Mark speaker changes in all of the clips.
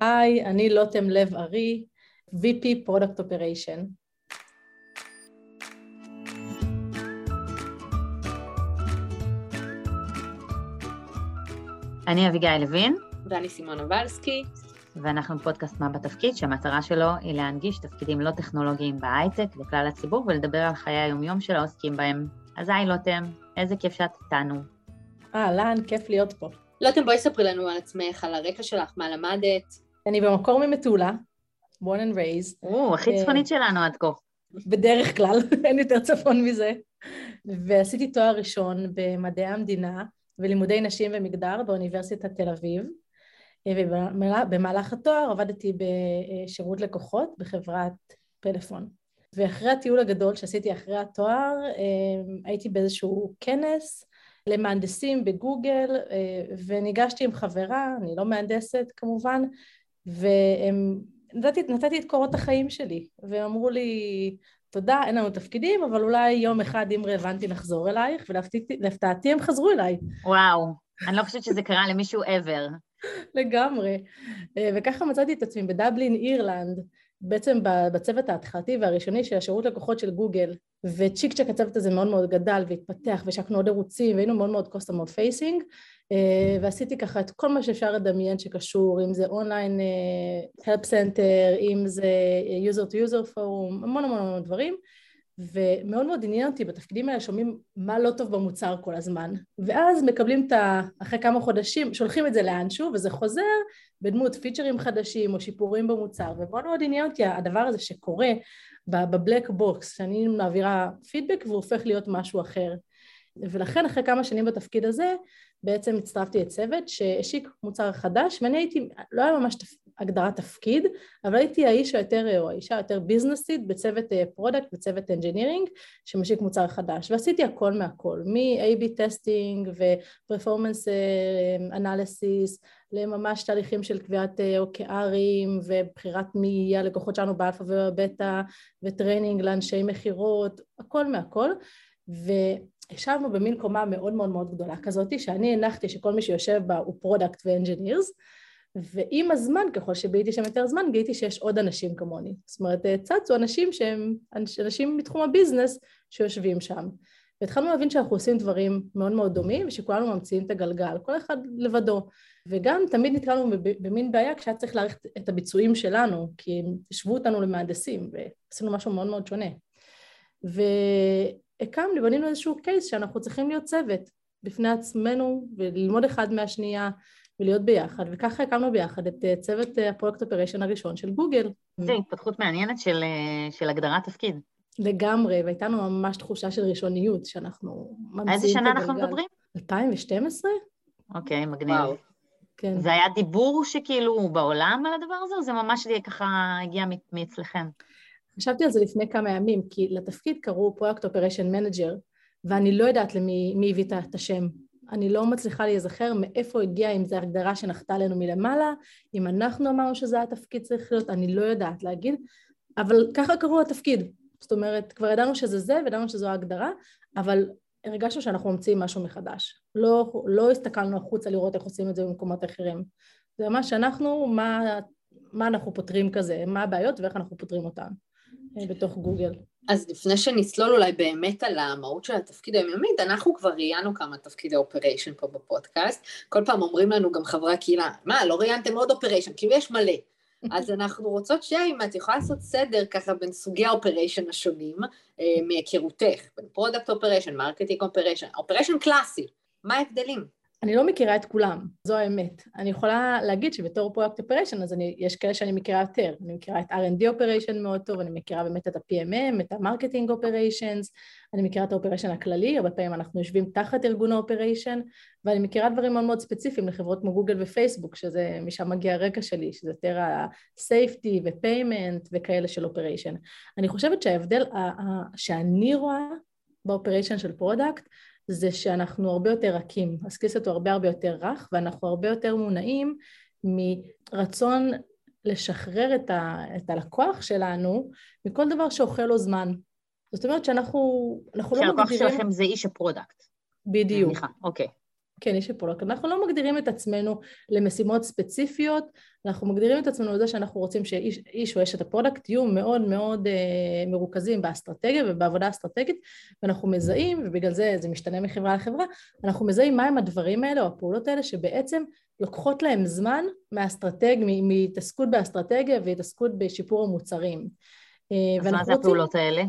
Speaker 1: היי, אני לוטם לב ארי, VP Product Operation.
Speaker 2: אני אביגיל לוין.
Speaker 3: ואני סימונה ולסקי.
Speaker 2: ואנחנו פודקאסט מה בתפקיד, שהמטרה שלו היא להנגיש תפקידים לא טכנולוגיים בהייטק לכלל הציבור ולדבר על חיי היומיום של העוסקים בהם. אז היי לוטם, איזה כיף שאת איתנו.
Speaker 1: אהלן, כיף להיות פה.
Speaker 3: לוטם, בואי ספרי לנו על עצמך, על הרקע שלך, מה למדת.
Speaker 1: אני במקור ממטולה, born and raised.
Speaker 2: או, הכי אה, צפונית שלנו עד כה.
Speaker 1: בדרך כלל, אין יותר צפון מזה. ועשיתי תואר ראשון במדעי המדינה ולימודי נשים ומגדר באוניברסיטת תל אביב. ובמהלך התואר עבדתי בשירות לקוחות בחברת פלאפון. ואחרי הטיול הגדול שעשיתי אחרי התואר, אה, הייתי באיזשהו כנס למהנדסים בגוגל, אה, וניגשתי עם חברה, אני לא מהנדסת כמובן, ונתתי את קורות החיים שלי, ואמרו לי, תודה, אין לנו תפקידים, אבל אולי יום אחד, אם רלוונטי, נחזור אלייך, ולהפתעתי הם חזרו אליי.
Speaker 2: וואו, אני לא חושבת שזה קרה למישהו ever.
Speaker 1: לגמרי. אה, וככה מצאתי את עצמי בדבלין, אירלנד, בעצם בצוות ההתחלתי והראשוני של השירות לקוחות של גוגל, וצ'יק צ'ק הצוות הזה מאוד מאוד גדל והתפתח והשקנו עוד ערוצים והיינו מאוד מאוד customer facing אה, ועשיתי ככה את כל מה שאפשר לדמיין שקשור, אם זה אונליין help center, אם זה user to user forum, המון המון המון דברים. ומאוד מאוד עניין אותי בתפקידים האלה שומעים מה לא טוב במוצר כל הזמן. ואז מקבלים את ה... אחרי כמה חודשים, שולחים את זה לאנשהו וזה חוזר בדמות פיצ'רים חדשים או שיפורים במוצר. ומאוד מאוד עניין אותי הדבר הזה שקורה ב black box, שאני מעבירה פידבק והוא הופך להיות משהו אחר ולכן אחרי כמה שנים בתפקיד הזה בעצם הצטרפתי לצוות שהשיק מוצר חדש ואני הייתי, לא היה ממש הגדרת תפקיד, אבל הייתי האיש היותר, או האישה היותר ביזנסית בצוות product, אה, בצוות engineering שמשיק מוצר חדש. ועשיתי הכל מהכל, מ- AB testing ו performance analysis לממש תהליכים של קביעת OKRים ובחירת מי יהיה הלקוחות שלנו באלפא ובבטא ו training לאנשי מכירות, הכל מהכל. ו... ישבנו במין קומה מאוד מאוד מאוד גדולה כזאת, שאני הנחתי שכל מי שיושב בה הוא product ו engineers, ועם הזמן, ככל שביליתי שם יותר זמן, גיליתי שיש עוד אנשים כמוני. זאת אומרת, צצו אנשים שהם אנשים מתחום ה business שיושבים שם. והתחלנו להבין שאנחנו עושים דברים מאוד מאוד דומים, ושכולנו ממציאים את הגלגל, כל אחד לבדו. וגם תמיד נתקלנו במין בעיה כשהיה צריך להעריך את הביצועים שלנו, כי הם השוו אותנו למהנדסים, ועשינו משהו מאוד מאוד שונה. והקמנו, בנינו איזשהו קייס שאנחנו צריכים להיות צוות בפני עצמנו, וללמוד אחד מהשנייה, ולהיות ביחד, וככה הקמנו ביחד את אה, צוות אה, הפרויקט אופריישן הראשון של גוגל.
Speaker 2: זה התפתחות מעניינת של, אה, של הגדרת תפקיד.
Speaker 1: לגמרי, והייתה לנו ממש תחושה של ראשוניות, שאנחנו
Speaker 2: ממציאים את הגלגל. איזה שנה אנחנו מדברים?
Speaker 1: 2012.
Speaker 2: אוקיי, מגניב. וואו. כן. זה היה דיבור שכאילו בעולם על הדבר הזה, או זה ממש ככה הגיע מאצלכם?
Speaker 1: חשבתי על זה לפני כמה ימים, כי לתפקיד קראו product operation manager, ואני לא יודעת למי הביא את השם. אני לא מצליחה להיזכר מאיפה הגיעה, אם זו הגדרה שנחתה עלינו מלמעלה, אם אנחנו אמרנו שזה התפקיד צריך להיות, אני לא יודעת להגיד, אבל ככה קראו התפקיד. זאת אומרת, כבר ידענו שזה זה וידענו שזו ההגדרה, אבל הרגשנו שאנחנו ממציאים משהו מחדש. לא, לא הסתכלנו החוצה לראות איך עושים את זה במקומות אחרים. זה ממש אנחנו, מה, מה אנחנו פותרים כזה, מה הבעיות ואיך אנחנו פותרים אותן בתוך גוגל.
Speaker 3: אז לפני שנצלול אולי באמת על המהות של התפקיד היומיומית, אנחנו כבר ראיינו כמה תפקידי operation פה בפודקאסט. כל פעם אומרים לנו גם חברי הקהילה, מה, לא ראיינתם עוד operation? כאילו יש מלא. אז אנחנו רוצות שנייה, אם את יכולה לעשות סדר ככה בין סוגי ה operation השונים, אה, מהיכרותך, בין product operation, marketing operation, operation קלאסי, מה ההבדלים?
Speaker 1: אני לא מכירה את כולם, זו האמת. אני יכולה להגיד שבתור product operation, אז אני, יש כאלה שאני מכירה יותר. אני מכירה את R&D operation מאוד טוב, אני מכירה באמת את ה-PMM, את ה marketing operations, אני מכירה את ה operation הכללי, הרבה פעמים אנחנו יושבים תחת ארגון ה operation, ואני מכירה דברים מאוד מאוד ספציפיים לחברות כמו גוגל ופייסבוק, שזה, משם מגיע הרקע שלי, שזה יותר ה-safety ו-payment וכאלה של operation. אני חושבת שההבדל שאני רואה ב operation של product, זה שאנחנו הרבה יותר רכים, ה skillset הוא הרבה הרבה יותר רך ואנחנו הרבה יותר מונעים מרצון לשחרר את, ה, את הלקוח שלנו מכל דבר שאוכל לו זמן. זאת אומרת שאנחנו לא
Speaker 2: מגדירים... שהלקוח שלכם זה איש ה product.
Speaker 1: בדיוק.
Speaker 2: אוקיי.
Speaker 1: כן, איש ה product. אנחנו לא מגדירים את עצמנו למשימות ספציפיות, אנחנו מגדירים את עצמנו לזה שאנחנו רוצים שאיש או אשת ה product יהיו מאוד מאוד אה, מרוכזים באסטרטגיה ובעבודה אסטרטגית, ואנחנו מזהים, ובגלל זה זה משתנה מחברה לחברה, אנחנו מזהים מהם הדברים האלה או הפעולות האלה שבעצם לוקחות להם זמן מהאסטרטג, מהתעסקות באסטרטגיה והתעסקות בשיפור המוצרים.
Speaker 2: אה, אז מה זה הפעולות האלה?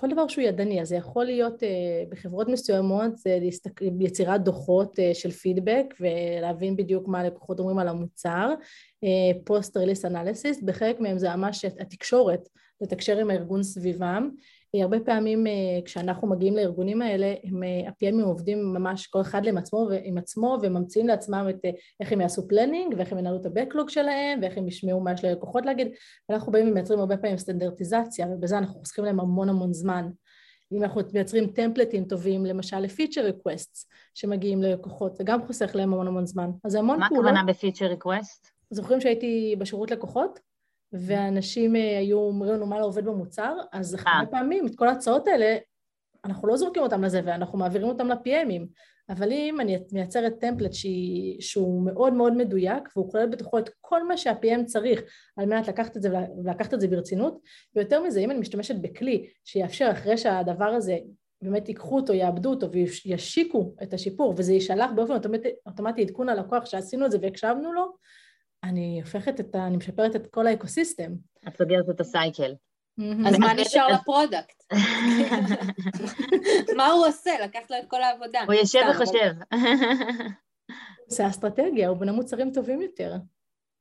Speaker 1: כל דבר שהוא ידני, אז זה יכול להיות אה, בחברות מסוימות, זה להסתק... יצירת דוחות אה, של פידבק ולהבין בדיוק מה הלקוחות אומרים על המוצר, post release analysis, בחלק מהם זה ממש התקשורת, לתקשר עם הארגון סביבם, הרבה פעמים אה, כשאנחנו מגיעים לארגונים האלה, הם, אה, ה-PM ים עובדים ממש כל אחד עם עצמו, עם עצמו וממציאים לעצמם את אה, איך הם יעשו planning ואיך הם ינהלו את ה-Backlog שלהם ואיך הם ישמעו מה יש ללקוחות להגיד ואנחנו באים ומייצרים הרבה פעמים סטנדרטיזציה ובזה אנחנו חוסכים להם המון המון זמן אם אנחנו מייצרים טמפלטים טובים, למשל ל feature request שמגיעים ללקוחות, זה גם חוסך להם המון המון זמן. אז המון
Speaker 2: פעולות. מה הכוונה ב feature request?
Speaker 1: זוכרים שהייתי בשירות לקוחות? ואנשים אה, היו אומרים לנו מה לא עובד במוצר, אז הרבה אה. פעמים את כל ההצעות האלה, אנחנו לא זורקים אותם לזה ואנחנו מעבירים אותם ל-PMים, אבל אם אני מייצרת טמפלט שהיא, שהוא מאוד מאוד מדויק והוא כולל בתוכו את כל מה שה-PM צריך על מנת לקחת את זה ולקחת את זה ברצינות, ויותר מזה, אם אני משתמשת בכלי שיאפשר אחרי שהדבר הזה באמת ייקחו אותו, יאבדו אותו וישיקו את השיפור וזה יישלח באופן אוטומטי עדכון ללקוח שעשינו את זה והקשבנו לו, אני הופכת את ה... אני משפרת את כל ה ecosystem.
Speaker 2: את סוגרת את ה cycle.
Speaker 3: אז מה נשאר ל product? מה הוא עושה? לקחת לו את כל העבודה.
Speaker 2: הוא יושב וחושב.
Speaker 1: זה אסטרטגיה, הוא בנה מוצרים טובים יותר.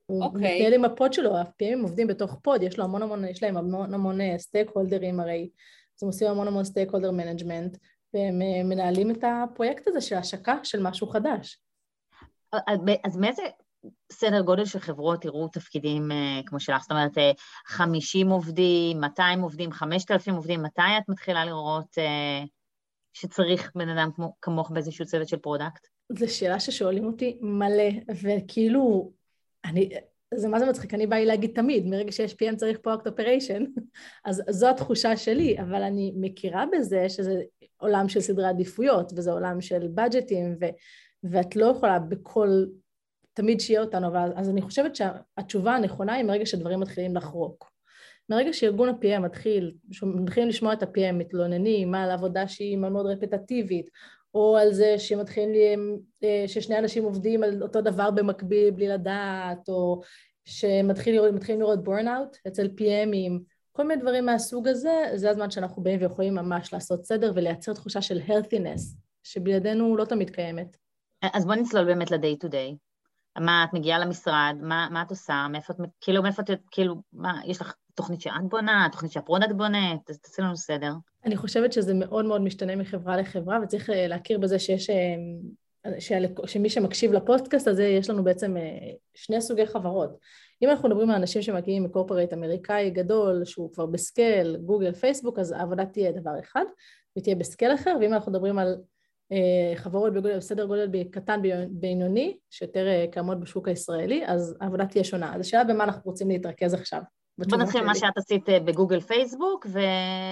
Speaker 1: הוא אוקיי. מתנהל עם ה pod שלו, ה-PM ים עובדים בתוך pod, יש לו המון המון, יש להם המון המון stake אה, holder ים הרי, אז הם עושים המון המון stakeholder management, והם אה, מנהלים את הפרויקט הזה של השקה של משהו חדש.
Speaker 2: אז מאיזה, סדר גודל של חברות יראו תפקידים אה, כמו שלך, זאת אומרת, אה, אה, 50 עובדים, 200 עובדים, 5,000 עובדים, מתי את מתחילה לראות אה, שצריך בן אדם כמו, כמוך באיזשהו צוות של product?
Speaker 1: זו שאלה ששואלים אותי מלא, וכאילו, אני, זה מה זה מצחיק, אני באה לי להגיד תמיד, מרגע שיש PM צריך product operation, אז זו התחושה שלי, אבל אני מכירה בזה שזה עולם של סדרי עדיפויות, וזה עולם של בדג'טים, ו, ואת לא יכולה בכל תמיד שיהיה אותנו, אבל אז אני חושבת שהתשובה הנכונה היא מרגע שדברים מתחילים לחרוק. מרגע שארגון ה-PM מתחיל, מתחילים לשמוע את ה-PM מתלוננים על עבודה שהיא מאוד מאוד רפטטיבית, או על זה שמתחילים, אה, ששני אנשים עובדים על אותו דבר במקביל בלי לדעת, או שמתחילים לראות, לראות burnout אצל PM ים, כל מיני דברים מהסוג הזה, זה הזמן שאנחנו באים ויכולים ממש לעשות סדר ולייצר תחושה של healthiness, שבלעדינו לא תמיד קיימת.
Speaker 2: אז בוא נצלול באמת ל-day to day. מה, את מגיעה למשרד, מה, מה את עושה, מאיפה את, כאילו, מאיפה את, כאילו, מה, יש לך תוכנית שאת בונה, תוכנית שה product בונה, תעשי לנו סדר.
Speaker 1: אני חושבת שזה מאוד מאוד משתנה מחברה לחברה, וצריך אה, להכיר בזה שיש, אה, שמי שמקשיב לפודקאסט הזה, יש לנו בעצם אה, שני סוגי חברות. אם אנחנו מדברים על אנשים שמגיעים מ corporate אמריקאי גדול, שהוא כבר ב scale, גוגל, פייסבוק, אז העבודה תהיה דבר אחד, ותהיה ב scale אחר, ואם אנחנו מדברים על חברות בגודל, בסדר גודל קטן בינוני, שיותר אה, קיימות בשוק הישראלי, אז העבודה תהיה שונה. אז השאלה במה אנחנו רוצים להתרכז עכשיו.
Speaker 2: בוא נתחיל מה שאת עשית אה, בגוגל פייסבוק, ו...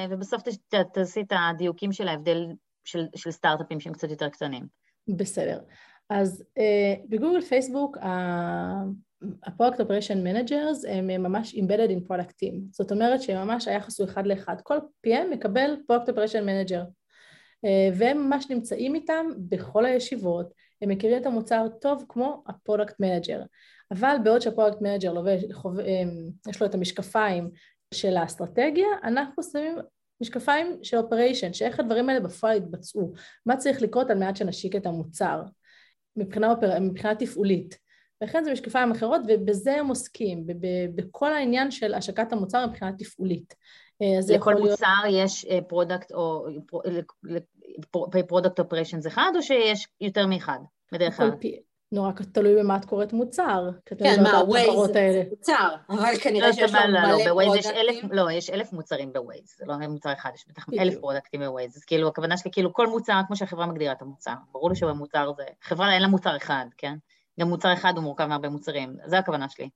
Speaker 2: ובסוף תעשי את הדיוקים של ההבדל של, של סטארט-אפים שהם קצת יותר קטנים.
Speaker 1: בסדר. אז אה, בגוגל פייסבוק, ה-Product Operation Managers הם ממש embedded in product team. זאת אומרת שממש היחס הוא אחד לאחד. כל PM מקבל Product Operation Manager. והם ממש נמצאים איתם בכל הישיבות, הם מכירים את המוצר טוב כמו ה product manager, אבל בעוד שה product manager אה, יש לו את המשקפיים של האסטרטגיה, אנחנו שמים משקפיים של operation, שאיך הדברים האלה בפועל יתבצעו, מה צריך לקרות על מנת שנשיק את המוצר מבחינה, אופר... מבחינה תפעולית. ולכן זה משקפיים אחרות ובזה הם עוסקים, בכל העניין של השקת המוצר מבחינה תפעולית.
Speaker 2: אה, לכל מוצר להיות... יש product או product operations אחד, או שיש יותר מאחד, בדרך כלל?
Speaker 1: נורא תלוי במה את קוראת מוצר.
Speaker 3: כן, מה, Waze זה מוצר, אבל כנראה לא, שיש לנו מלא
Speaker 2: פרודקטים. לא, יש אלף מוצרים ב Waze, זה לא מוצר אחד, יש בטח אלף פרודקטים ב Waze, אז כאילו הכוונה שלי, כאילו כל מוצר, כמו שהחברה מגדירה את המוצר, ברור לי שבמוצר זה, חברה אין לה מוצר אחד, כן? גם מוצר אחד הוא מורכב מהרבה מוצרים, זו הכוונה שלי.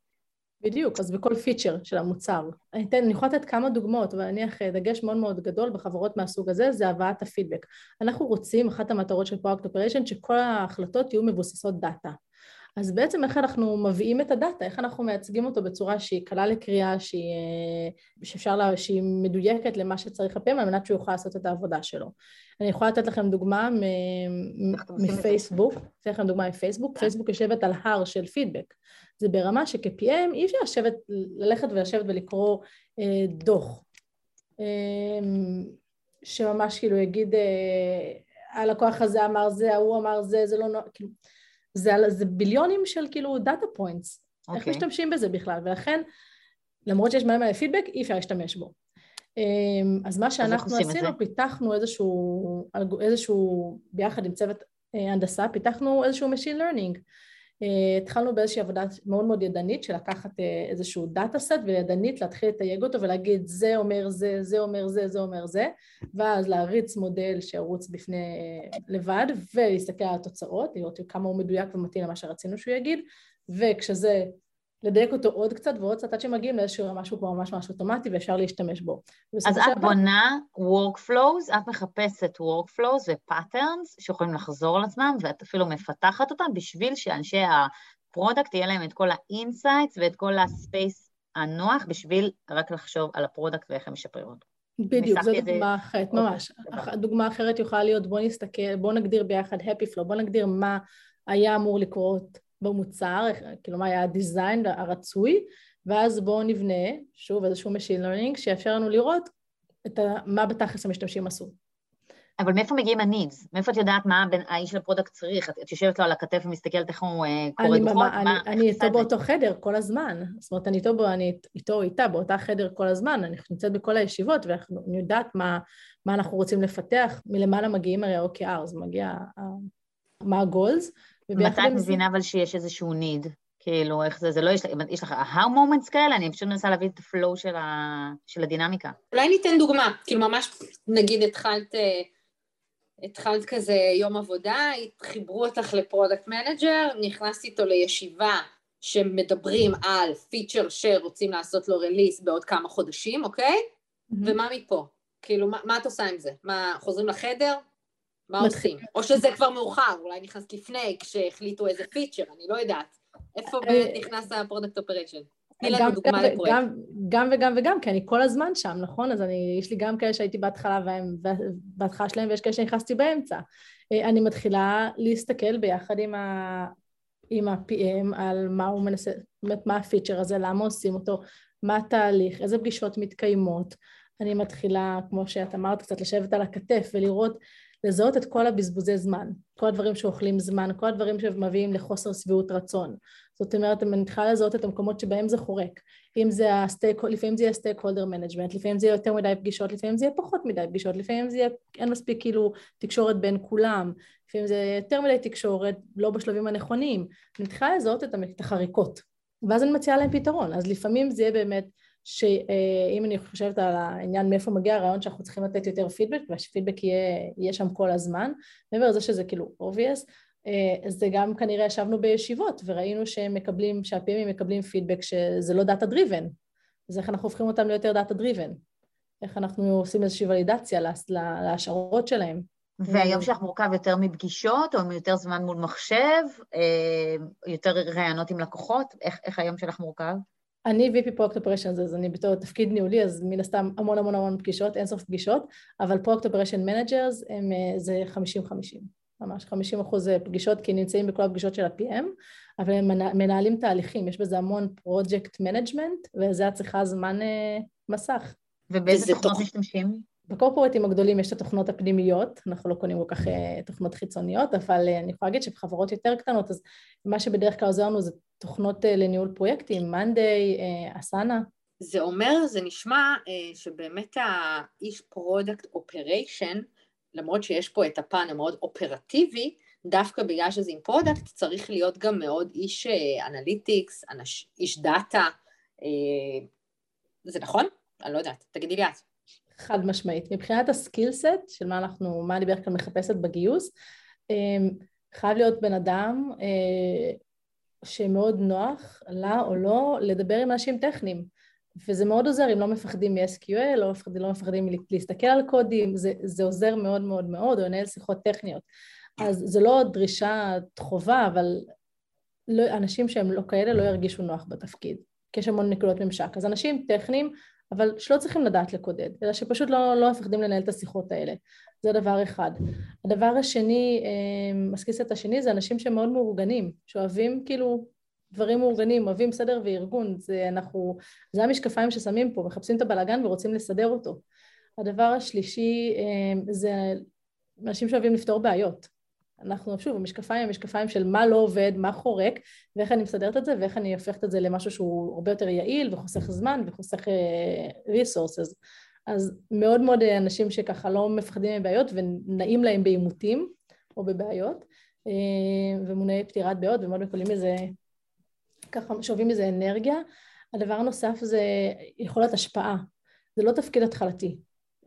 Speaker 1: בדיוק, אז בכל פיצ'ר של המוצר. אני, אתן, אני יכולה לתת כמה דוגמאות, אבל נניח דגש מאוד מאוד גדול בחברות מהסוג הזה, זה הבאת הפידבק. אנחנו רוצים, אחת המטרות של product operation, שכל ההחלטות יהיו מבוססות דאטה. אז בעצם איך אנחנו מביאים את הדאטה, איך אנחנו מייצגים אותו בצורה שהיא קלה לקריאה, שהיא, אה, שאפשר לה, שהיא מדויקת למה שצריך הפעם, על מנת שהוא יוכל לעשות את העבודה שלו. אני יכולה לתת לכם דוגמה מפייסבוק, אתן לכם דוגמה מפייסבוק, כן. פייסבוק יושבת על הר של פידבק. זה ברמה שכ-PM אי אפשר לשבת, ללכת ולשבת ולקרוא אה, דוח, אה, שממש כאילו יגיד, אה, הלקוח הזה אמר זה, ההוא אמר זה, זה לא נורא, כאילו, זה, זה ביליונים של כאילו data points, אוקיי. איך אוקיי. משתמשים בזה בכלל, ולכן למרות שיש מלא מלא פידבק, אי אפשר להשתמש בו. אמ, אז מה שאנחנו אז עשינו, פיתחנו איזשהו, איזשהו, ביחד עם צוות אה, הנדסה, פיתחנו איזשהו Machine Learning. אה, התחלנו באיזושהי עבודה מאוד מאוד ידנית של לקחת אה, איזשהו data set וידנית להתחיל לתייג אותו ולהגיד זה אומר זה, זה אומר זה, זה אומר זה ואז להריץ מודל שירוץ בפני אה, לבד ולהסתכל על התוצאות, לראות כמה הוא מדויק ומתאים למה שרצינו שהוא יגיד וכשזה לדייק אותו עוד קצת ועוד קצת עד שמגיעים לאיזשהו משהו כבר ממש ממש אוטומטי ואפשר להשתמש בו.
Speaker 2: אז את בונה workflows, את מחפשת workflows ו-patterns שיכולים לחזור על עצמם ואת אפילו מפתחת אותם בשביל שאנשי ה product יהיה להם את כל ה-insights ואת כל הספייס הנוח בשביל רק לחשוב על ה product ואיך הם משפרים אותו.
Speaker 1: בדיוק, זו דוגמה אחרת, אוקיי, ממש. דוגמה אחרת יכולה להיות בוא נסתכל, בוא נגדיר ביחד happy flow, בוא נגדיר מה היה אמור לקרות במוצר, כאילו מה היה ה design הרצוי, ואז בואו נבנה, שוב איזשהו Machine Learning, שיאפשר לנו לראות את ה, מה בתכלס המשתמשים עשו.
Speaker 2: אבל מאיפה מגיעים ה-needs? מאיפה את יודעת מה הבן, האיש של ה product צריך? את, יושבת לו על הכתף ומסתכלת איך הוא אה, קורא דוחות?
Speaker 1: אני, אני איתו באותו חדר כל הזמן. זאת אומרת, אני איתו, אני איתו או איתה באותה חדר כל הזמן. אני נמצאת בכל הישיבות, ואני יודעת מה, מה אנחנו רוצים לפתח. מלמעלה מגיעים הרי OKR, אז מגיע מה ה-goals,
Speaker 2: מתי את מבינה אבל שיש איזשהו need? כאילו, איך זה, זה לא, יש, יש לך aha moments כאלה? אני פשוט מנסה להביא את ה flow של, ה, של הדינמיקה.
Speaker 3: אולי ניתן דוגמה, כאילו ממש, נגיד התחלת, אה, התחלת כזה יום עבודה, חיברו אותך ל product manager, נכנסת איתו לישיבה שמדברים על פיצ'ר שרוצים לעשות לו release בעוד כמה חודשים, אוקיי? Mm-hmm. ומה מפה? כאילו, מה, מה את עושה עם זה? מה, חוזרים לחדר? מה עושים? או שזה כבר מאוחר, אולי נכנס לפני, כשהחליטו איזה פיצ'ר, אני לא יודעת. איפה אה, באמת נכנס ה product operation? תני לנו דוגמה לפרויקט. גם,
Speaker 1: גם וגם וגם, כי אני כל הזמן שם, נכון? אז אני, יש לי גם כאלה שהייתי בהתחלה והם בהתחלה שלהם, ויש כאלה שנכנסתי באמצע. אה, אני מתחילה להסתכל ביחד עם ה... עם ה-PM על מה הוא מנסה, באמת מה הפיצ'ר הזה, למה עושים אותו, מה התהליך, איזה פגישות מתקיימות. אני מתחילה, כמו שאת אמרת, קצת לשבת על הכתף ולראות לזהות את כל הבזבוזי זמן, כל הדברים שאוכלים זמן, כל הדברים שמביאים לחוסר שביעות רצון. זאת אומרת, אני מתחילה לזהות את המקומות שבהם זה חורק. אם זה ה stake, לפעמים זה יהיה stakeholder management, לפעמים זה יהיה יותר מדי פגישות, לפעמים זה יהיה פחות מדי פגישות, לפעמים זה יהיה, אין מספיק כאילו תקשורת בין כולם, לפעמים זה יהיה יותר מדי תקשורת, לא בשלבים הנכונים. אני מתחילה לזהות את החריקות, ואז אני מציעה להם פתרון. אז לפעמים זה יהיה באמת שאם אני חושבת על העניין מאיפה מגיע הרעיון שאנחנו צריכים לתת יותר פידבק ושהפידבק יהיה, יהיה שם כל הזמן, מעבר לזה שזה כאילו obvious, אה, זה גם כנראה ישבנו בישיבות וראינו שהם מקבלים, שהפעמים מקבלים פידבק שזה לא data driven, אז איך אנחנו הופכים אותם ליותר data driven, איך אנחנו עושים איזושהי ולידציה להשערות שלהם.
Speaker 2: והיום שלך מורכב יותר מפגישות או מיותר זמן מול מחשב, אה, יותר ראיונות עם לקוחות, איך, איך היום שלך מורכב?
Speaker 1: אני VP product operation, אז אני בתור תפקיד ניהולי, אז מן הסתם המון המון המון פגישות, אינסוף פגישות, אבל product operation managers זה 50-50, ממש 50 אחוז פגישות, כי נמצאים בכל הפגישות של ה-PM, אבל הם מנהלים תהליכים, יש בזה המון project management, וזה את צריכה זמן אה, מסך.
Speaker 2: ובאיזה תוכנות משתמשים?
Speaker 1: בקורפורייטים הגדולים יש את התוכנות הפנימיות, אנחנו לא קונים כל כך אה, תוכנות חיצוניות, אבל אה, אני יכולה להגיד שבחברות יותר קטנות, אז מה שבדרך כלל עוזר לנו זה תוכנות אה, לניהול פרויקטים, Monday, Asana.
Speaker 3: זה אומר, זה נשמע שבאמת האיש product operation, למרות שיש פה את הפן המאוד אופרטיבי, דווקא בגלל שזה עם product צריך להיות גם מאוד איש analytics, איש דאטה, זה נכון? אני לא יודעת, תגידי לי את.
Speaker 1: חד משמעית. מבחינת ה skill set של מה אנחנו, מה אני בדרך כלל מחפשת בגיוס, אמ, חייב להיות בן אדם שמאוד נוח לה או לא לדבר עם אנשים טכניים. וזה מאוד עוזר אם לא מפחדים מ-SQL, לא לא מפחדים להסתכל על קודים, זה, זה עוזר מאוד מאוד מאוד, או לנהל שיחות טכניות. אז זה לא דרישה חובה, אבל לא, אנשים שהם לא כאלה לא ירגישו נוח בתפקיד, כי יש המון נקודות ממשק. אז אנשים טכניים, אבל שלא צריכים לדעת לקודד, אלא שפשוט לא, לא מפחדים לנהל את השיחות האלה. זה דבר אחד. הדבר השני, מסקיס את השני, זה אנשים שמאוד מאורגנים, שאוהבים כאילו דברים מאורגנים, אוהבים סדר וארגון, זה אנחנו, זה המשקפיים ששמים פה, מחפשים את הבלאגן ורוצים לסדר אותו. הדבר השלישי אה, זה אנשים שאוהבים לפתור בעיות. אנחנו, שוב, המשקפיים הם משקפיים של מה לא עובד, מה חורק, ואיך אני מסדרת את זה, ואיך אני הופכת את זה למשהו שהוא הרבה יותר יעיל וחוסך זמן וחוסך ריסורסס. Uh, אז מאוד מאוד אנשים שככה לא מפחדים מבעיות ונעים להם בעימותים או בבעיות, uh, ומונעי פתירת בעיות ומאוד מקבלים מזה, ככה שואבים מזה אנרגיה. הדבר הנוסף זה יכולת השפעה. זה לא תפקיד התחלתי.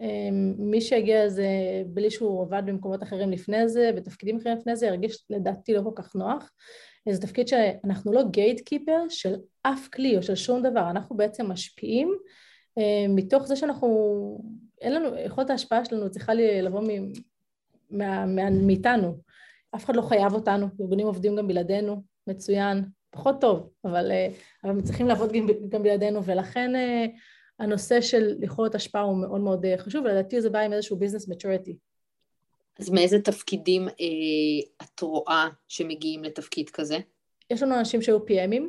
Speaker 1: אמ, מי שהגיע לזה בלי שהוא עבד במקומות אחרים לפני זה, בתפקידים אחרים לפני זה, ירגיש לדעתי לא כל כך נוח. זה תפקיד שאנחנו לא גייט קיפר של אף כלי או של שום דבר, אנחנו בעצם משפיעים אמ, מתוך זה שאנחנו, אין לנו, יכולת ההשפעה שלנו צריכה לבוא מאיתנו. אף אחד לא חייב אותנו, ארגונים עובדים גם בלעדינו, מצוין, פחות טוב, אבל, אה, אבל צריכים לעבוד גם, גם בלעדינו, ולכן אה, הנושא של יכולת השפעה הוא מאוד מאוד אה, חשוב, ולדעתי זה בא עם איזשהו ביזנס maturity.
Speaker 3: אז מאיזה תפקידים אה, את רואה שמגיעים לתפקיד כזה?
Speaker 1: יש לנו אנשים שהיו PMים